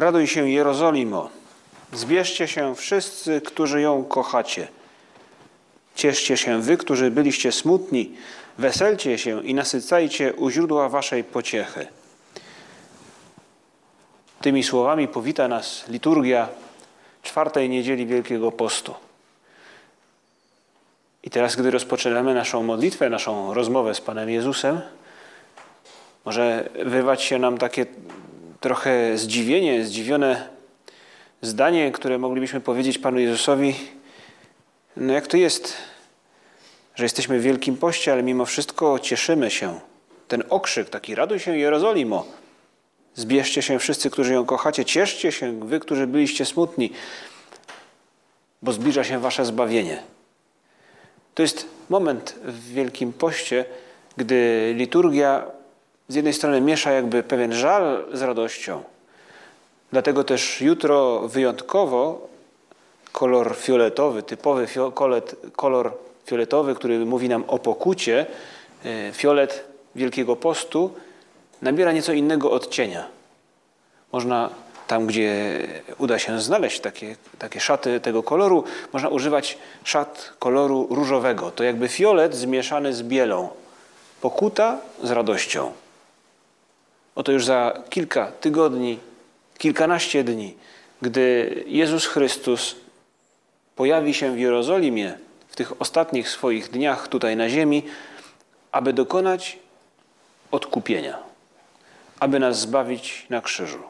Raduj się Jerozolimo, zbierzcie się wszyscy, którzy ją kochacie. Cieszcie się wy, którzy byliście smutni, weselcie się i nasycajcie u źródła waszej pociechy. Tymi słowami powita nas liturgia czwartej niedzieli Wielkiego Postu. I teraz, gdy rozpoczynamy naszą modlitwę, naszą rozmowę z Panem Jezusem, może wywać się nam takie trochę zdziwienie, zdziwione zdanie, które moglibyśmy powiedzieć Panu Jezusowi, no jak to jest, że jesteśmy w Wielkim Poście, ale mimo wszystko cieszymy się. Ten okrzyk, taki raduj się Jerozolimo, zbierzcie się wszyscy, którzy ją kochacie, cieszcie się wy, którzy byliście smutni, bo zbliża się wasze zbawienie. To jest moment w Wielkim Poście, gdy liturgia z jednej strony miesza jakby pewien żal z radością. Dlatego też jutro wyjątkowo kolor fioletowy, typowy kolor fioletowy, który mówi nam o pokucie, e, fiolet Wielkiego Postu, nabiera nieco innego odcienia. Można tam, gdzie uda się znaleźć takie, takie szaty tego koloru, można używać szat koloru różowego. To jakby fiolet zmieszany z bielą. Pokuta z radością. Oto już za kilka tygodni, kilkanaście dni, gdy Jezus Chrystus pojawi się w Jerozolimie w tych ostatnich swoich dniach tutaj na ziemi, aby dokonać odkupienia, aby nas zbawić na krzyżu.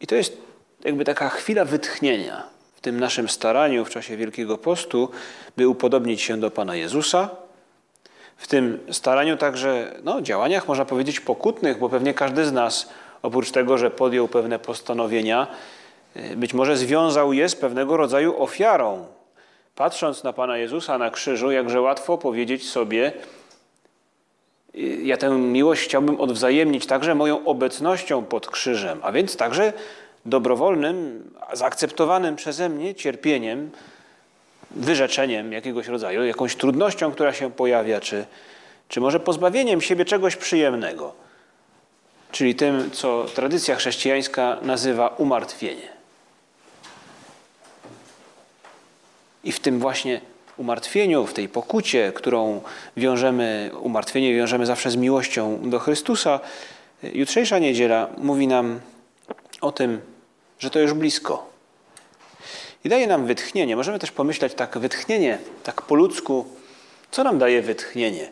I to jest jakby taka chwila wytchnienia w tym naszym staraniu w czasie Wielkiego Postu, by upodobnić się do Pana Jezusa, w tym staraniu także, no, działaniach, można powiedzieć, pokutnych, bo pewnie każdy z nas, oprócz tego, że podjął pewne postanowienia, y, być może związał je z pewnego rodzaju ofiarą. Patrząc na Pana Jezusa na krzyżu, jakże łatwo powiedzieć sobie, y, ja tę miłość chciałbym odwzajemnić także moją obecnością pod krzyżem, a więc także dobrowolnym, zaakceptowanym przeze mnie cierpieniem, wyrzeczeniem jakiegoś rodzaju, jakąś trudnością, która się pojawia, czy, czy może pozbawieniem siebie czegoś przyjemnego, czyli tym, co tradycja chrześcijańska nazywa umartwienie. I w tym właśnie umartwieniu, w tej pokucie, którą wiążemy, umartwienie wiążemy zawsze z miłością do Chrystusa, jutrzejsza niedziela mówi nam o tym, że to już blisko i daje nam wytchnienie. Możemy też pomyśleć tak, wytchnienie, tak po ludzku, co nam daje wytchnienie?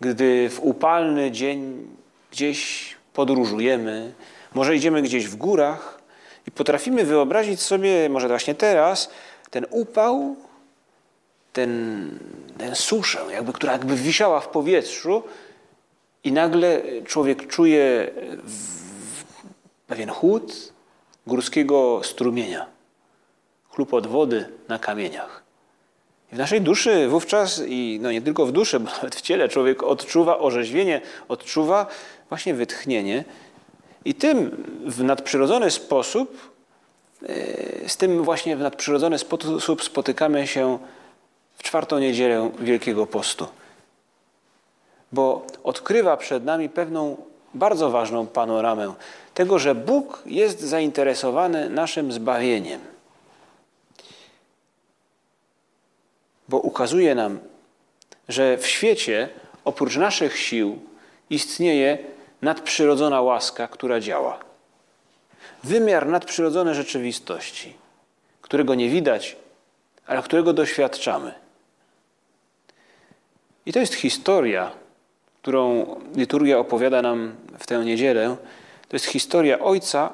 Gdy w upalny dzień gdzieś podróżujemy, może idziemy gdzieś w górach i potrafimy wyobrazić sobie, może właśnie teraz, ten upał, ten, ten suszę, jakby, która jakby wisiała w powietrzu i nagle człowiek czuje w, w pewien chłód górskiego strumienia chlupot wody na kamieniach. I w naszej duszy wówczas, i no nie tylko w duszy, bo nawet w ciele, człowiek odczuwa orzeźwienie, odczuwa właśnie wytchnienie. I tym w nadprzyrodzony sposób, e, z tym właśnie w nadprzyrodzony sposób spotykamy się w czwartą niedzielę Wielkiego Postu. Bo odkrywa przed nami pewną bardzo ważną panoramę tego, że Bóg jest zainteresowany naszym zbawieniem. Bo ukazuje nam, że w świecie oprócz naszych sił istnieje nadprzyrodzona łaska, która działa. Wymiar nadprzyrodzonej rzeczywistości, którego nie widać, ale którego doświadczamy. I to jest historia, którą liturgia opowiada nam w tę niedzielę. To jest historia Ojca,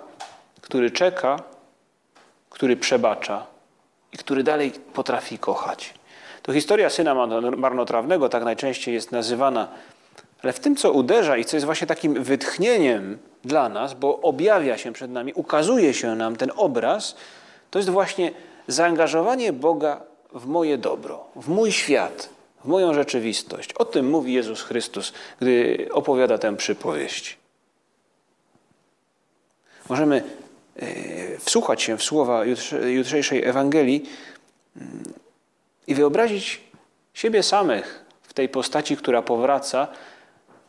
który czeka, który przebacza i który dalej potrafi kochać. To historia syna marnotrawnego tak najczęściej jest nazywana. Ale w tym, co uderza i co jest właśnie takim wytchnieniem dla nas, bo objawia się przed nami, ukazuje się nam ten obraz, to jest właśnie zaangażowanie Boga w moje dobro, w mój świat, w moją rzeczywistość. O tym mówi Jezus Chrystus, gdy opowiada tę przypowieść. Możemy e, wsłuchać się w słowa jutrzejszej Ewangelii i wyobrazić siebie samych w tej postaci, która powraca.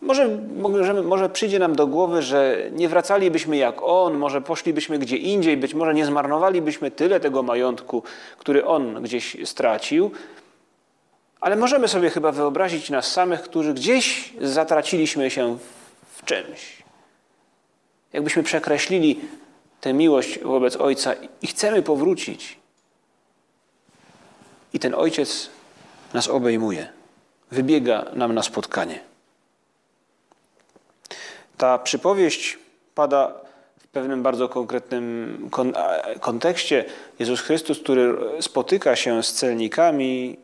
Może, może, może przyjdzie nam do głowy, że nie wracalibyśmy jak on, może poszlibyśmy gdzie indziej, być może nie zmarnowalibyśmy tyle tego majątku, który on gdzieś stracił, ale możemy sobie chyba wyobrazić nas samych, którzy gdzieś zatraciliśmy się w czymś. Jakbyśmy przekreślili tę miłość wobec Ojca i chcemy powrócić. I ten Ojciec nas obejmuje, wybiega nam na spotkanie. Ta przypowieść pada w pewnym bardzo konkretnym kontekście. Jezus Chrystus, który spotyka się z celnikami,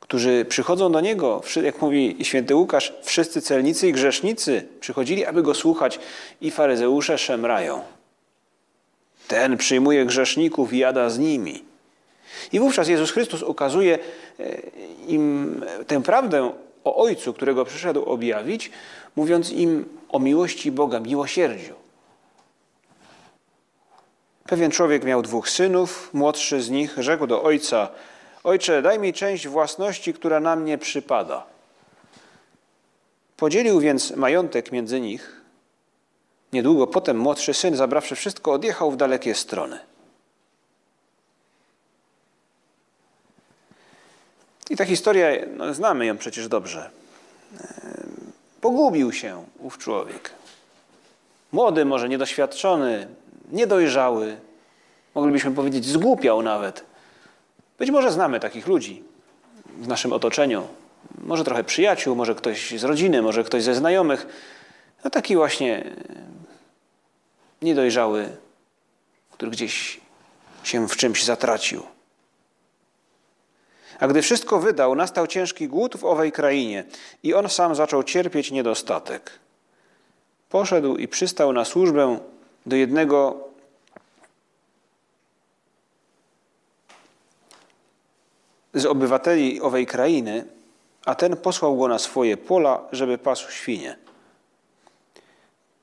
którzy przychodzą do Niego, jak mówi święty Łukasz, wszyscy celnicy i grzesznicy przychodzili, aby Go słuchać i faryzeusze szemrają. Ten przyjmuje grzeszników i jada z nimi. I wówczas Jezus Chrystus ukazuje e, im tę prawdę o Ojcu, którego przyszedł objawić, mówiąc im o miłości Boga, miłosierdziu. Pewien człowiek miał dwóch synów. Młodszy z nich rzekł do ojca: Ojcze, daj mi część własności, która na mnie przypada. Podzielił więc majątek między nich. Niedługo potem młodszy syn, zabrawszy wszystko, odjechał w dalekie strony. I ta historia, no, znamy ją przecież dobrze. Pogubił się ów człowiek. Młody, może niedoświadczony, niedojrzały, moglibyśmy powiedzieć, zgłupiał nawet. Być może znamy takich ludzi w naszym otoczeniu. Może trochę przyjaciół, może ktoś z rodziny, może ktoś ze znajomych. No taki właśnie niedojrzały, który gdzieś się w czymś zatracił. A gdy wszystko wydał, nastał ciężki głód w owej krainie i on sam zaczął cierpieć niedostatek. Poszedł i przystał na służbę do jednego z obywateli owej krainy, a ten posłał go na swoje pola, żeby pasł świnie.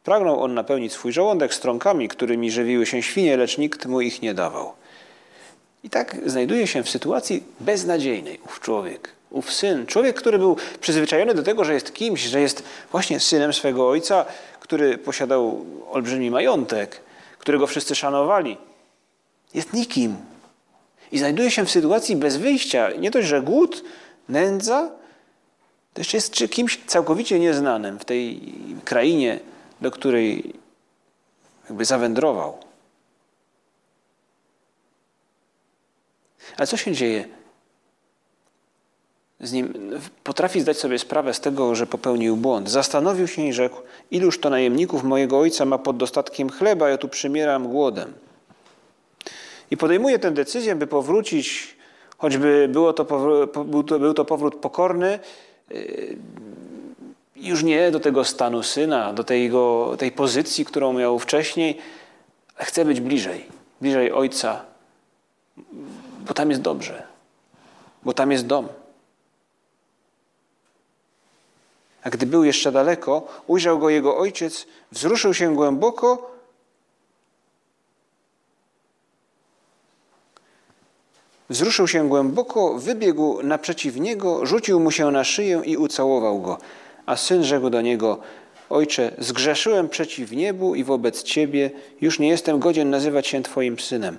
Pragnął on napełnić swój żołądek strąkami, którymi żywiły się świnie, lecz nikt mu ich nie dawał. I tak znajduje się w sytuacji beznadziejnej ów człowiek, ów syn. Człowiek, który był przyzwyczajony do tego, że jest kimś, że jest właśnie synem swego ojca, który posiadał olbrzymi majątek, którego wszyscy szanowali. Jest nikim. I znajduje się w sytuacji bez wyjścia. Nie dość, że głód, nędza, to jeszcze jest kimś całkowicie nieznanym w tej krainie, do której jakby zawędrował. Ale co się dzieje? Z nim potrafi zdać sobie sprawę z tego, że popełnił błąd. Zastanowił się i rzekł: Iluż to najemników mojego ojca ma pod dostatkiem chleba, ja tu przymieram głodem. I podejmuje tę decyzję, by powrócić, choćby było to, był, to, był to powrót pokorny, yy, już nie do tego stanu syna, do tej, jego, tej pozycji, którą miał wcześniej, chce być bliżej, bliżej ojca, bo tam jest dobrze, bo tam jest dom. A gdy był jeszcze daleko, ujrzał go jego ojciec, wzruszył się głęboko, wzruszył się głęboko, wybiegł naprzeciw niego, rzucił mu się na szyję i ucałował go. A syn rzekł do niego: Ojcze, zgrzeszyłem przeciw niebu i wobec Ciebie, już nie jestem godzien nazywać się Twoim synem.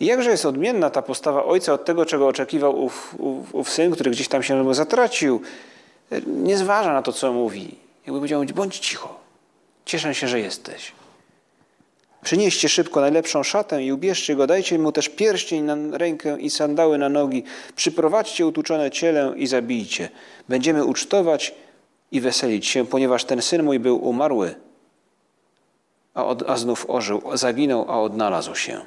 I jakże jest odmienna ta postawa ojca od tego, czego oczekiwał ów, ów, ów syn, który gdzieś tam się zatracił. Nie zważa na to, co mówi. Jakby powiedział, bądź cicho. Cieszę się, że jesteś. Przynieście szybko najlepszą szatę i ubierzcie go, dajcie mu też pierścień na rękę i sandały na nogi. Przyprowadźcie utuczone ciele i zabijcie. Będziemy ucztować i weselić się, ponieważ ten syn mój był umarły, a, od, a znów ożył, zaginął, a odnalazł się.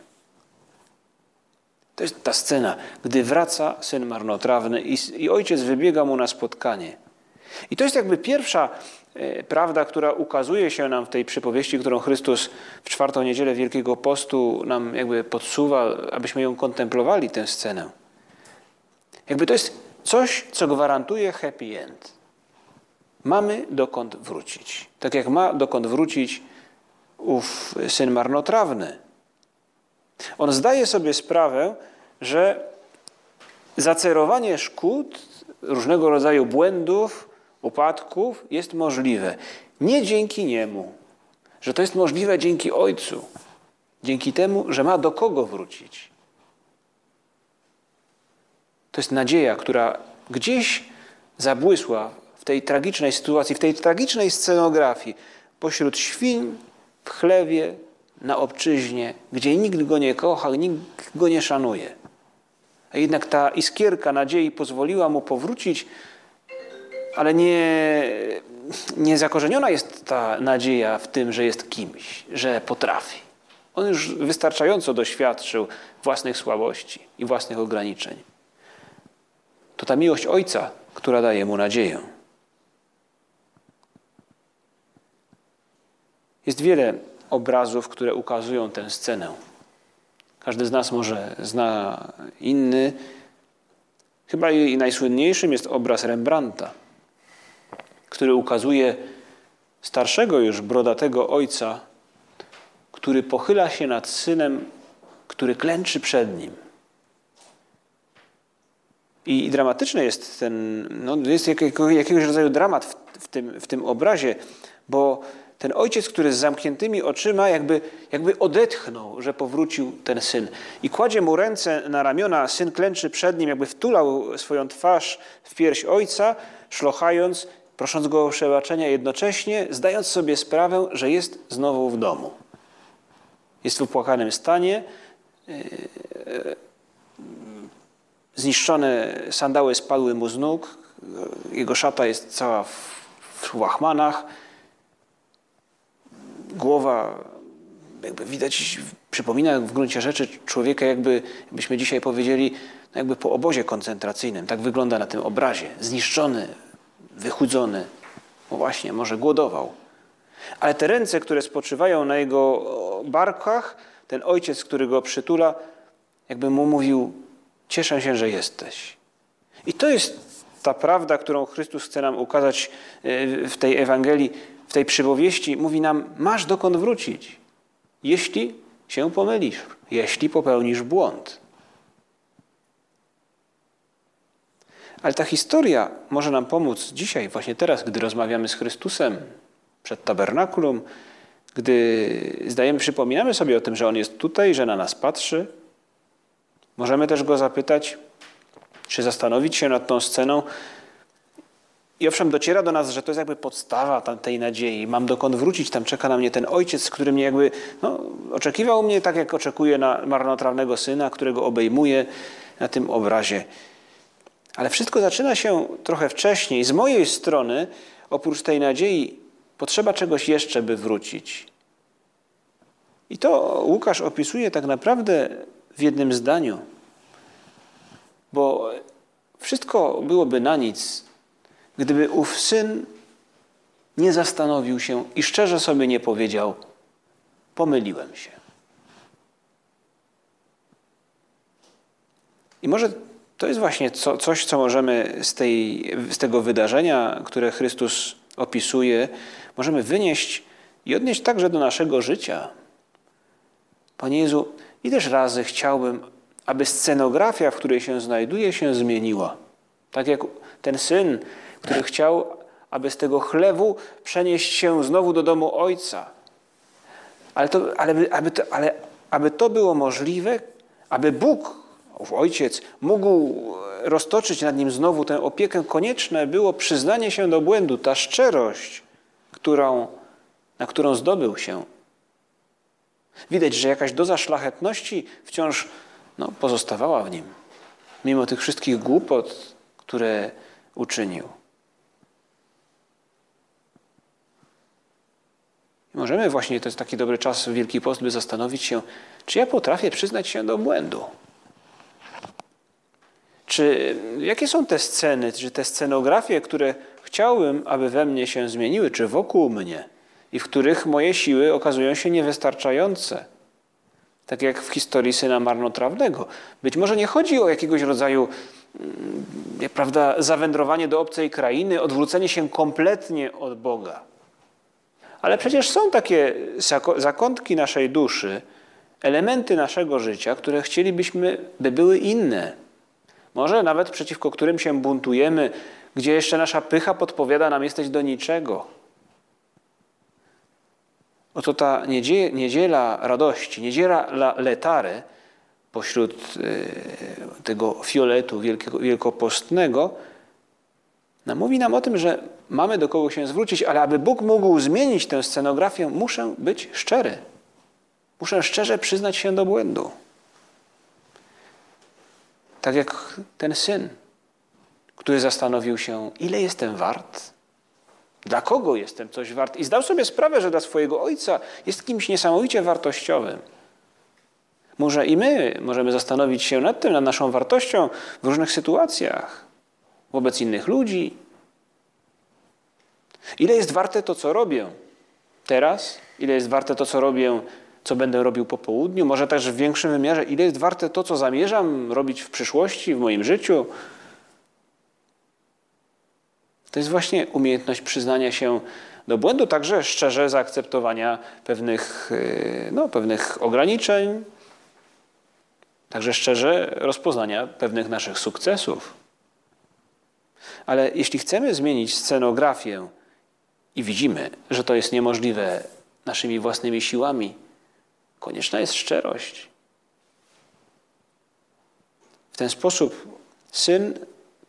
To jest ta scena, gdy wraca syn marnotrawny i, i ojciec wybiega mu na spotkanie. I to jest jakby pierwsza e, prawda, która ukazuje się nam w tej przypowieści, którą Chrystus w czwartą niedzielę Wielkiego Postu nam jakby podsuwa, abyśmy ją kontemplowali, tę scenę. Jakby to jest coś, co gwarantuje happy end. Mamy dokąd wrócić. Tak jak ma dokąd wrócić ów syn marnotrawny. On zdaje sobie sprawę, że zacerowanie szkód, różnego rodzaju błędów, upadków jest możliwe. Nie dzięki niemu, że to jest możliwe dzięki Ojcu, dzięki temu, że ma do kogo wrócić. To jest nadzieja, która gdzieś zabłysła tej tragicznej sytuacji, w tej tragicznej scenografii, pośród świn, w chlewie, na obczyźnie, gdzie nikt go nie kocha, nikt go nie szanuje. A jednak ta iskierka nadziei pozwoliła mu powrócić, ale nie, nie zakorzeniona jest ta nadzieja w tym, że jest kimś, że potrafi. On już wystarczająco doświadczył własnych słabości i własnych ograniczeń. To ta miłość Ojca, która daje mu nadzieję. Jest wiele obrazów, które ukazują tę scenę. Każdy z nas może zna inny. Chyba i najsłynniejszym jest obraz Rembrandta, który ukazuje starszego już brodatego ojca, który pochyla się nad synem, który klęczy przed nim. I, dramatyczny jest ten, no jest jakiegoś rodzaju dramat w, w, tym, w tym obrazie, bo ten ojciec, który z zamkniętymi oczyma, jakby, jakby odetchnął, że powrócił ten syn. I kładzie mu ręce na ramiona, syn klęczy przed nim, jakby wtulał swoją twarz w pierś ojca, szlochając, prosząc go o przebaczenia, jednocześnie zdając sobie sprawę, że jest znowu w domu. Jest w upłakanym stanie. E, zniszczone sandały spadły mu z nóg. Jego szata jest cała w łachmanach głowa, jakby widać, przypomina w gruncie rzeczy człowieka, jakby, jakbyśmy dzisiaj powiedzieli, no jakby po obozie koncentracyjnym. Tak wygląda na tym obrazie. Zniszczony, wychudzony. No właśnie, może głodował. Ale te ręce, które spoczywają na jego barkach, ten ojciec, który go przytula, jakby mu mówił: Cieszę się, że jesteś. I to jest ta prawda, którą Chrystus chce nam ukazać e, w tej Ewangelii w tej przypowieści mówi nam: Masz dokąd wrócić, jeśli się pomylisz, jeśli popełnisz błąd. Ale ta historia może nam pomóc dzisiaj, właśnie teraz, gdy rozmawiamy z Chrystusem przed tabernakulum, gdy zdajemy, przypominamy sobie o tym, że On jest tutaj, że na nas patrzy. Możemy też Go zapytać, czy zastanowić się nad tą sceną, i owszem, dociera do nas, że to jest jakby podstawa tej nadziei. Mam dokąd wrócić, tam czeka na mnie ten ojciec, który mnie jakby no, oczekiwał mnie tak, jak oczekuje na marnotrawnego syna, którego obejmuje na tym obrazie. Ale wszystko zaczyna się trochę wcześniej. Z mojej strony, oprócz tej nadziei, potrzeba czegoś jeszcze, by wrócić. I to Łukasz opisuje tak naprawdę w jednym zdaniu. Bo wszystko byłoby na nic, gdyby ów syn nie zastanowił się i szczerze sobie nie powiedział: Pomyliłem się. I może to jest właśnie co, coś, co możemy z, tej, z tego wydarzenia, które Chrystus opisuje, możemy wynieść i odnieść także do naszego życia. Panie Jezu, ileż razy chciałbym, aby scenografia, w której się znajduje, się zmieniła. Tak jak ten syn który chciał, aby z tego chlewu przenieść się znowu do domu ojca. Ale to, ale, aby, to, ale aby to było możliwe, aby Bóg, ojciec, mógł roztoczyć nad nim znowu tę opiekę, konieczne było przyznanie się do błędu, ta szczerość, którą, na którą zdobył się. Widać, że jakaś doza szlachetności wciąż no, pozostawała w nim, mimo tych wszystkich głupot, które uczynił. Możemy właśnie, to jest taki dobry czas Wielki Post, by zastanowić się, czy ja potrafię przyznać się do błędu. Czy jakie są te sceny, czy te scenografie, które chciałbym, aby we mnie się zmieniły, czy wokół mnie, i w których moje siły okazują się niewystarczające. Tak jak w historii syna marnotrawnego. Być może nie chodzi o jakiegoś rodzaju mm, prawda, zawędrowanie do obcej krainy, odwrócenie się kompletnie od Boga. Ale przecież są takie zakątki naszej duszy, elementy naszego życia, które chcielibyśmy, by były inne. Może nawet przeciwko którym się buntujemy, gdzie jeszcze nasza pycha podpowiada nam jesteś do niczego. Oto ta niedziela radości, niedziela letary pośród e, tego fioletu wielkopostnego, mówi nam o tym, że mamy do kogo się zwrócić, ale aby Bóg mógł zmienić tę scenografię, muszę być szczery. Muszę szczerze przyznać się do błędu. Tak jak ten syn, który zastanowił się, ile jestem wart, dla kogo jestem coś wart, i zdał sobie sprawę, że dla swojego ojca jest kimś niesamowicie wartościowym. Może i my możemy zastanowić się nad tym, nad naszą wartością w różnych sytuacjach, wobec innych ludzi. Ile jest warte to, co robię teraz? Ile jest warte to, co robię co będę robił po południu, może też w większym wymiarze, ile jest warte to, co zamierzam robić w przyszłości, w moim życiu. To jest właśnie umiejętność przyznania się do błędu, także szczerze zaakceptowania pewnych, y, no, pewnych ograniczeń, także szczerze rozpoznania pewnych naszych sukcesów. Ale jeśli chcemy zmienić scenografię i widzimy, że to jest niemożliwe naszymi własnymi siłami, Konieczna jest szczerość. W ten sposób syn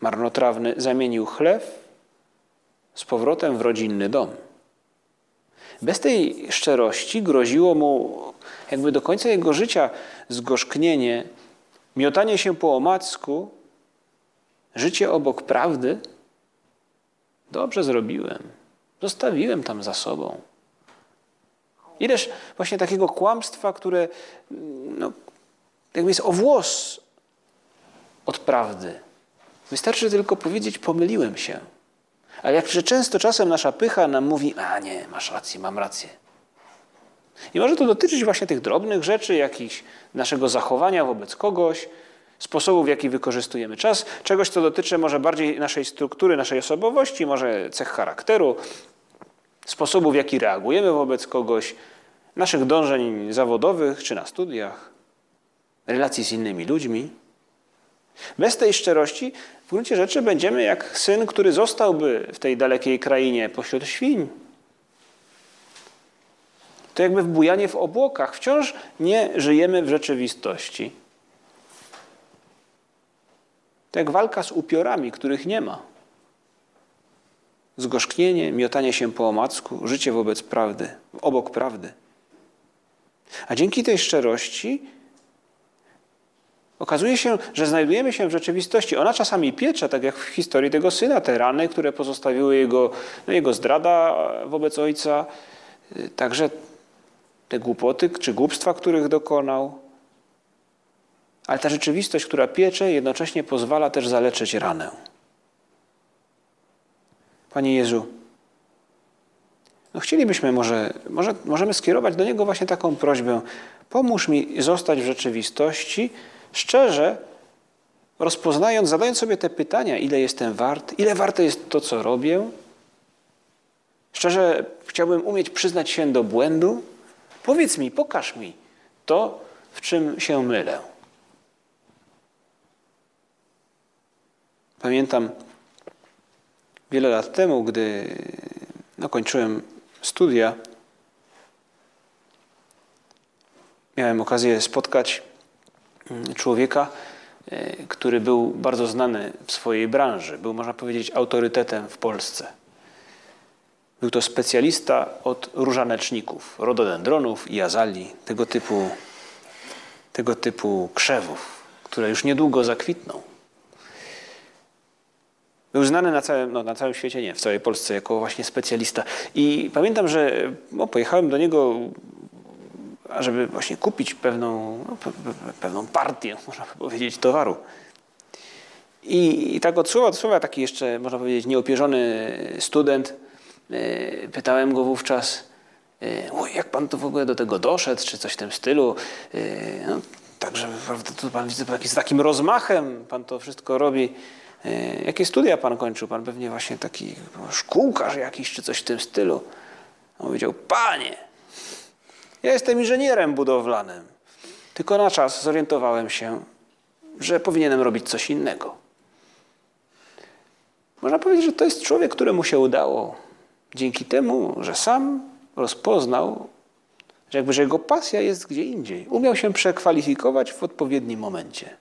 marnotrawny zamienił chlew z powrotem w rodzinny dom. Bez tej szczerości groziło mu jakby do końca jego życia zgorzknienie, miotanie się po omacku, życie obok prawdy. Dobrze zrobiłem. Zostawiłem tam za sobą. Ileż właśnie takiego kłamstwa, które no, jakby jest o włos od prawdy. Wystarczy tylko powiedzieć, pomyliłem się. Ale jakże często czasem nasza pycha nam mówi, a nie, masz rację, mam rację. I może to dotyczyć właśnie tych drobnych rzeczy, jakichś naszego zachowania wobec kogoś, sposobów, w jaki wykorzystujemy czas, czegoś, co dotyczy może bardziej naszej struktury, naszej osobowości, może cech charakteru, sposobu, w jaki reagujemy wobec kogoś, naszych dążeń zawodowych czy na studiach, relacji z innymi ludźmi. Bez tej szczerości w gruncie rzeczy będziemy jak syn, który zostałby w tej dalekiej krainie pośród świń. To jakby wbujanie w obłokach. Wciąż nie żyjemy w rzeczywistości. To jak walka z upiorami, których nie ma zgorzknienie, miotanie się po omacku, życie wobec prawdy, obok prawdy. A dzięki tej szczerości okazuje się, że znajdujemy się w rzeczywistości. Ona czasami piecze, tak jak w historii tego syna, te rany, które pozostawiły jego, no jego zdrada wobec ojca, także te głupoty czy głupstwa, których dokonał. Ale ta rzeczywistość, która piecze, jednocześnie pozwala też zaleczyć ranę. Panie Jezu, no chcielibyśmy może, może, możemy skierować do Niego właśnie taką prośbę. Pomóż mi zostać w rzeczywistości, szczerze rozpoznając, zadając sobie te pytania, ile jestem wart, ile warte jest to, co robię. Szczerze chciałbym umieć przyznać się do błędu. Powiedz mi, pokaż mi to, w czym się mylę. Pamiętam wiele lat temu, gdy no, kończyłem studia, miałem okazję spotkać mm, człowieka, e, który był bardzo znany w swojej branży. Był, można powiedzieć, autorytetem w Polsce. Był to specjalista od różaneczników, rododendronów i azalii, tego typu, tego typu krzewów, które już niedługo zakwitną. Był znany na całym, no, na całym świecie, nie, w całej Polsce, jako właśnie specjalista. I pamiętam, że no, pojechałem do niego, żeby właśnie kupić pewną, no, pewną partię, można powiedzieć, towaru. I, I, tak od słowa do słowa, taki jeszcze, można powiedzieć, nieopierzony student, yy, pytałem go wówczas, yy, jak pan to w ogóle do tego doszedł, czy coś w tym stylu. Yy, no, także prawda, to pan widzę, z takim rozmachem pan to wszystko robi. Jakie studia pan kończył? Pan pewnie właśnie taki szkółkarz jakiś, czy coś w tym stylu. On powiedział, panie, ja jestem inżynierem budowlanym. Tylko na czas zorientowałem się, że powinienem robić coś innego. Można powiedzieć, że to jest człowiek, któremu się udało dzięki temu, że sam rozpoznał, że jakby że jego pasja jest gdzie indziej. Umiał się przekwalifikować w odpowiednim momencie.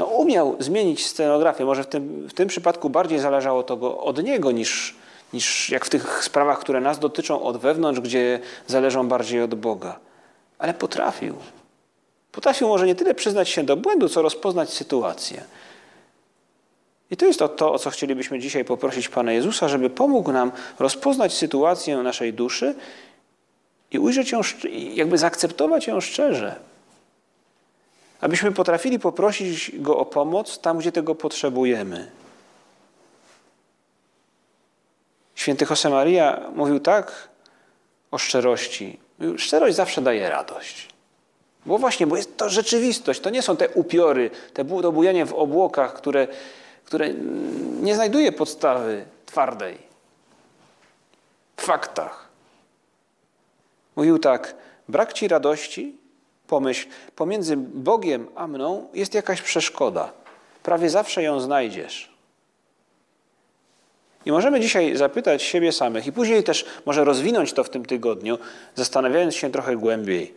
No, umiał zmienić scenografię. Może w tym, w tym przypadku bardziej zależało to od niego niż, niż jak w tych sprawach, które nas dotyczą od wewnątrz, gdzie zależą bardziej od Boga. Ale potrafił. Potrafił może nie tyle przyznać się do błędu, co rozpoznać sytuację. I to jest to, to, o co chcielibyśmy dzisiaj poprosić Pana Jezusa, żeby pomógł nam rozpoznać sytuację naszej duszy i ujrzeć ją, jakby zaakceptować ją szczerze. Abyśmy potrafili poprosić Go o pomoc tam, gdzie tego potrzebujemy. Święty Josemaria mówił tak o szczerości. Szczerość zawsze daje radość. Bo właśnie, bo jest to rzeczywistość, to nie są te upiory, te bujanie w obłokach, które, które nie znajduje podstawy twardej w faktach. Mówił tak, brak ci radości, pomyśl, pomiędzy Bogiem a mną jest jakaś przeszkoda. Prawie zawsze ją znajdziesz. I możemy dzisiaj zapytać siebie samych i później też może rozwinąć to w tym tygodniu, zastanawiając się trochę głębiej.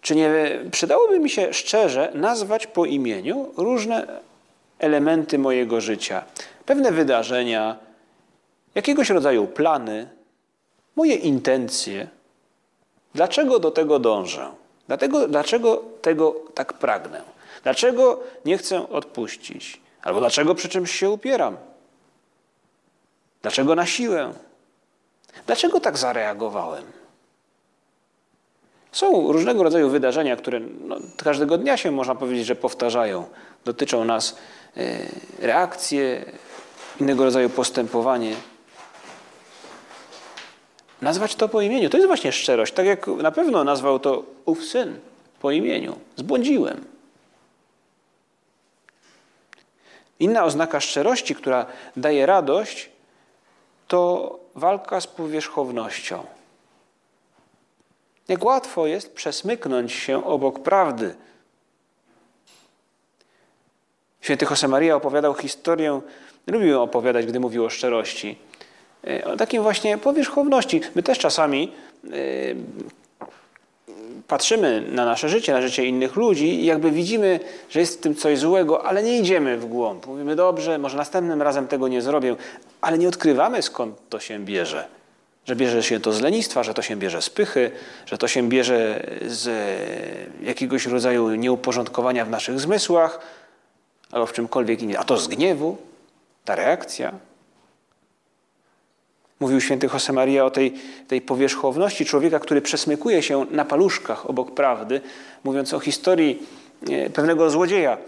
Czy nie przydałoby mi się szczerze nazwać po imieniu różne elementy mojego życia, pewne wydarzenia, jakiegoś rodzaju plany, moje intencje? Dlaczego do tego dążę? Dlatego, dlaczego tego tak pragnę? Dlaczego nie chcę odpuścić? Albo dlaczego przy czymś się upieram? Dlaczego na siłę? Dlaczego tak zareagowałem? Są różnego rodzaju wydarzenia, które no, każdego dnia się można powiedzieć, że powtarzają. Dotyczą nas e, reakcje, innego rodzaju postępowanie. Nazwać to po imieniu. To jest właśnie szczerość. Tak jak na pewno nazwał to ów syn po imieniu. Zbłądziłem. Inna oznaka szczerości, która daje radość, to walka z powierzchownością. Jak łatwo jest przesmyknąć się obok prawdy. Święty Josemaria opowiadał historię, lubił opowiadać, gdy mówił o szczerości. E, o takim właśnie powierzchowności. My też czasami yy, patrzymy na nasze życie, na życie innych ludzi i jakby widzimy, że jest w tym coś złego, ale nie idziemy w głąb. Mówimy, dobrze, może następnym razem tego nie zrobię, ale nie odkrywamy skąd to się bierze że bierze się to z lenistwa, że to się bierze z pychy, że to się bierze z jakiegoś rodzaju nieuporządkowania w naszych zmysłach albo w czymkolwiek innym, a to z gniewu, ta reakcja. Mówił święty Josemaria o tej, tej powierzchowności człowieka, który przesmykuje się na paluszkach obok prawdy, mówiąc o historii e, pewnego złodzieja,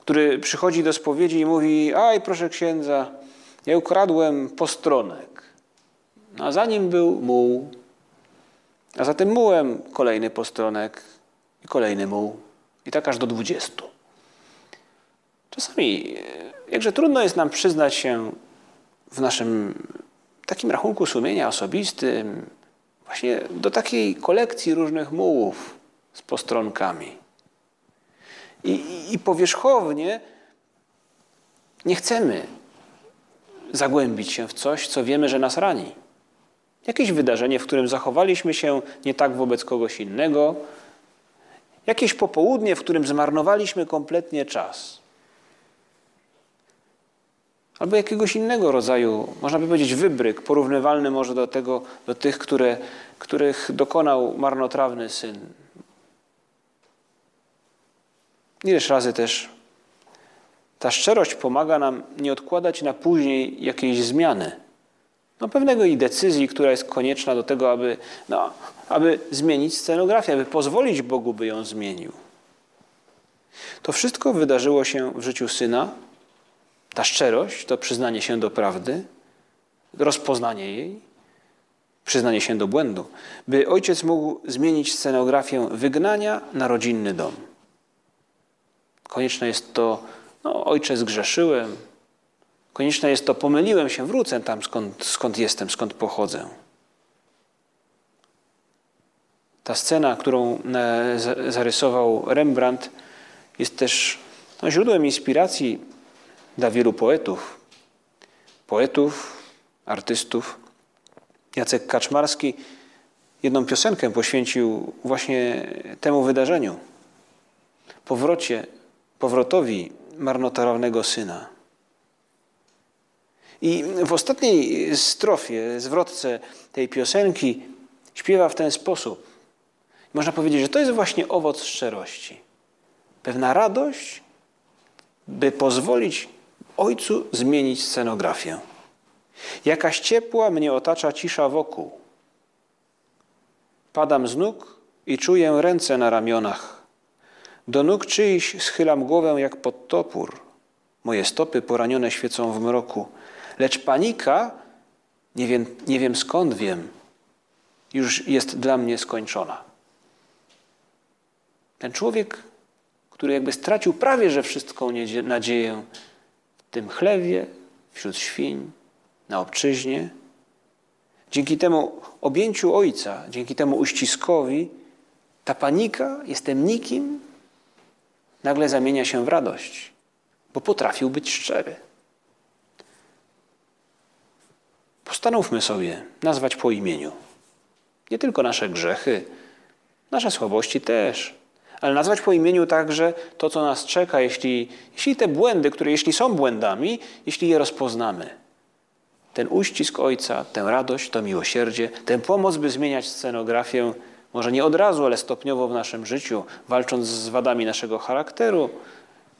który przychodzi do spowiedzi i mówi: Aj, proszę księdza, ja ukradłem postronek. A za nim był muł, a za tym mułem kolejny postronek i kolejny muł. I tak aż do dwudziestu. Czasami, jakże trudno jest nam przyznać się w naszym takim rachunku sumienia osobistym właśnie do takiej kolekcji różnych mułów z postronkami. I, i, i powierzchownie nie chcemy zagłębić się w coś, co wiemy, że nas rani. Jakieś wydarzenie, w którym zachowaliśmy się nie tak wobec kogoś innego, jakieś popołudnie, w którym zmarnowaliśmy kompletnie czas. Albo jakiegoś innego rodzaju, można by powiedzieć, wybryk, porównywalny może do, tego, do tych, które, których dokonał marnotrawny syn. Ileż razy też ta szczerość pomaga nam nie odkładać na później jakiejś zmiany no, pewnego i decyzji, która jest konieczna do tego, aby, no, aby zmienić scenografię, aby pozwolić Bogu, by ją zmienił. To wszystko wydarzyło się w życiu syna. Ta szczerość, to przyznanie się do prawdy, rozpoznanie jej, przyznanie się do błędu, by ojciec mógł zmienić scenografię wygnania na rodzinny dom. Konieczne jest to, no, ojcze, zgrzeszyłem. Konieczne jest to, pomyliłem się, wrócę tam, skąd, skąd jestem, skąd pochodzę. Ta scena, którą e, zarysował Rembrandt, jest też no, źródłem inspiracji dla wielu poetów. Poetów, artystów. Jacek Kaczmarski jedną piosenkę poświęcił właśnie temu wydarzeniu. Powrocie, powrotowi marnotrawnego syna. I w ostatniej strofie, zwrotce tej piosenki śpiewa w ten sposób. Można powiedzieć, że to jest właśnie owoc szczerości. Pewna radość, by pozwolić Ojcu zmienić scenografię. Jakaś ciepła mnie otacza cisza wokół. Padam z nóg i czuję ręce na ramionach. Do nóg czyjś schylam głowę jak pod topór. Moje stopy poranione świecą w mroku. Lecz panika, nie wiem, nie wiem skąd wiem, już jest dla mnie skończona. Ten człowiek, który jakby stracił prawie że wszystką nadzieję tym chlewie, wśród świń, na obczyźnie, dzięki temu objęciu ojca, dzięki temu uściskowi, ta panika, jestem nikim, nagle zamienia się w radość, bo potrafił być szczery. Postanówmy sobie nazwać po imieniu. Nie tylko nasze grzechy, nasze słabości też, ale nazwać po imieniu także to, co nas czeka, jeśli, jeśli te błędy, które jeśli są błędami, jeśli je rozpoznamy. Ten uścisk Ojca, tę radość, to miłosierdzie, tę pomoc, by zmieniać scenografię, może nie od razu, ale stopniowo w naszym życiu, walcząc z wadami naszego charakteru,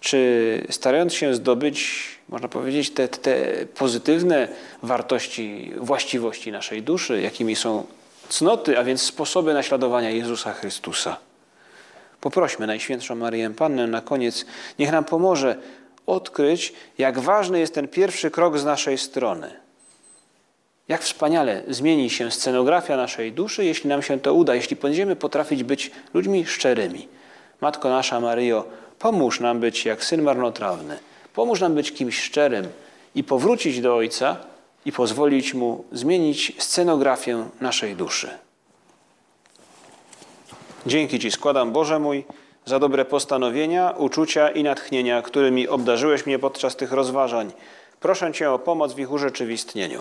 czy starając się zdobyć, można powiedzieć, te, te pozytywne wartości, właściwości naszej duszy, jakimi są cnoty, a więc sposoby naśladowania Jezusa Chrystusa. Poprośmy Najświętszą Maryję Pannę na koniec, niech nam pomoże odkryć, jak ważny jest ten pierwszy krok z naszej strony. Jak wspaniale zmieni się scenografia naszej duszy, jeśli nam się to uda, jeśli będziemy potrafić być ludźmi szczerymi. Matko nasza Maryjo, pomóż nam być jak syn marnotrawny. Pomóż nam być kimś szczerym i powrócić do Ojca i pozwolić Mu zmienić scenografię naszej duszy. Dzięki Ci składam, Boże mój, za dobre postanowienia, uczucia i natchnienia, którymi obdarzyłeś mnie podczas tych rozważań. Proszę Cię o pomoc w ich urzeczywistnieniu.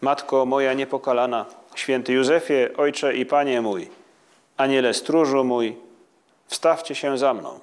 Matko moja niepokalana, święty Józefie, Ojcze i Panie mój, Aniele stróżu mój, wstawcie się za mną.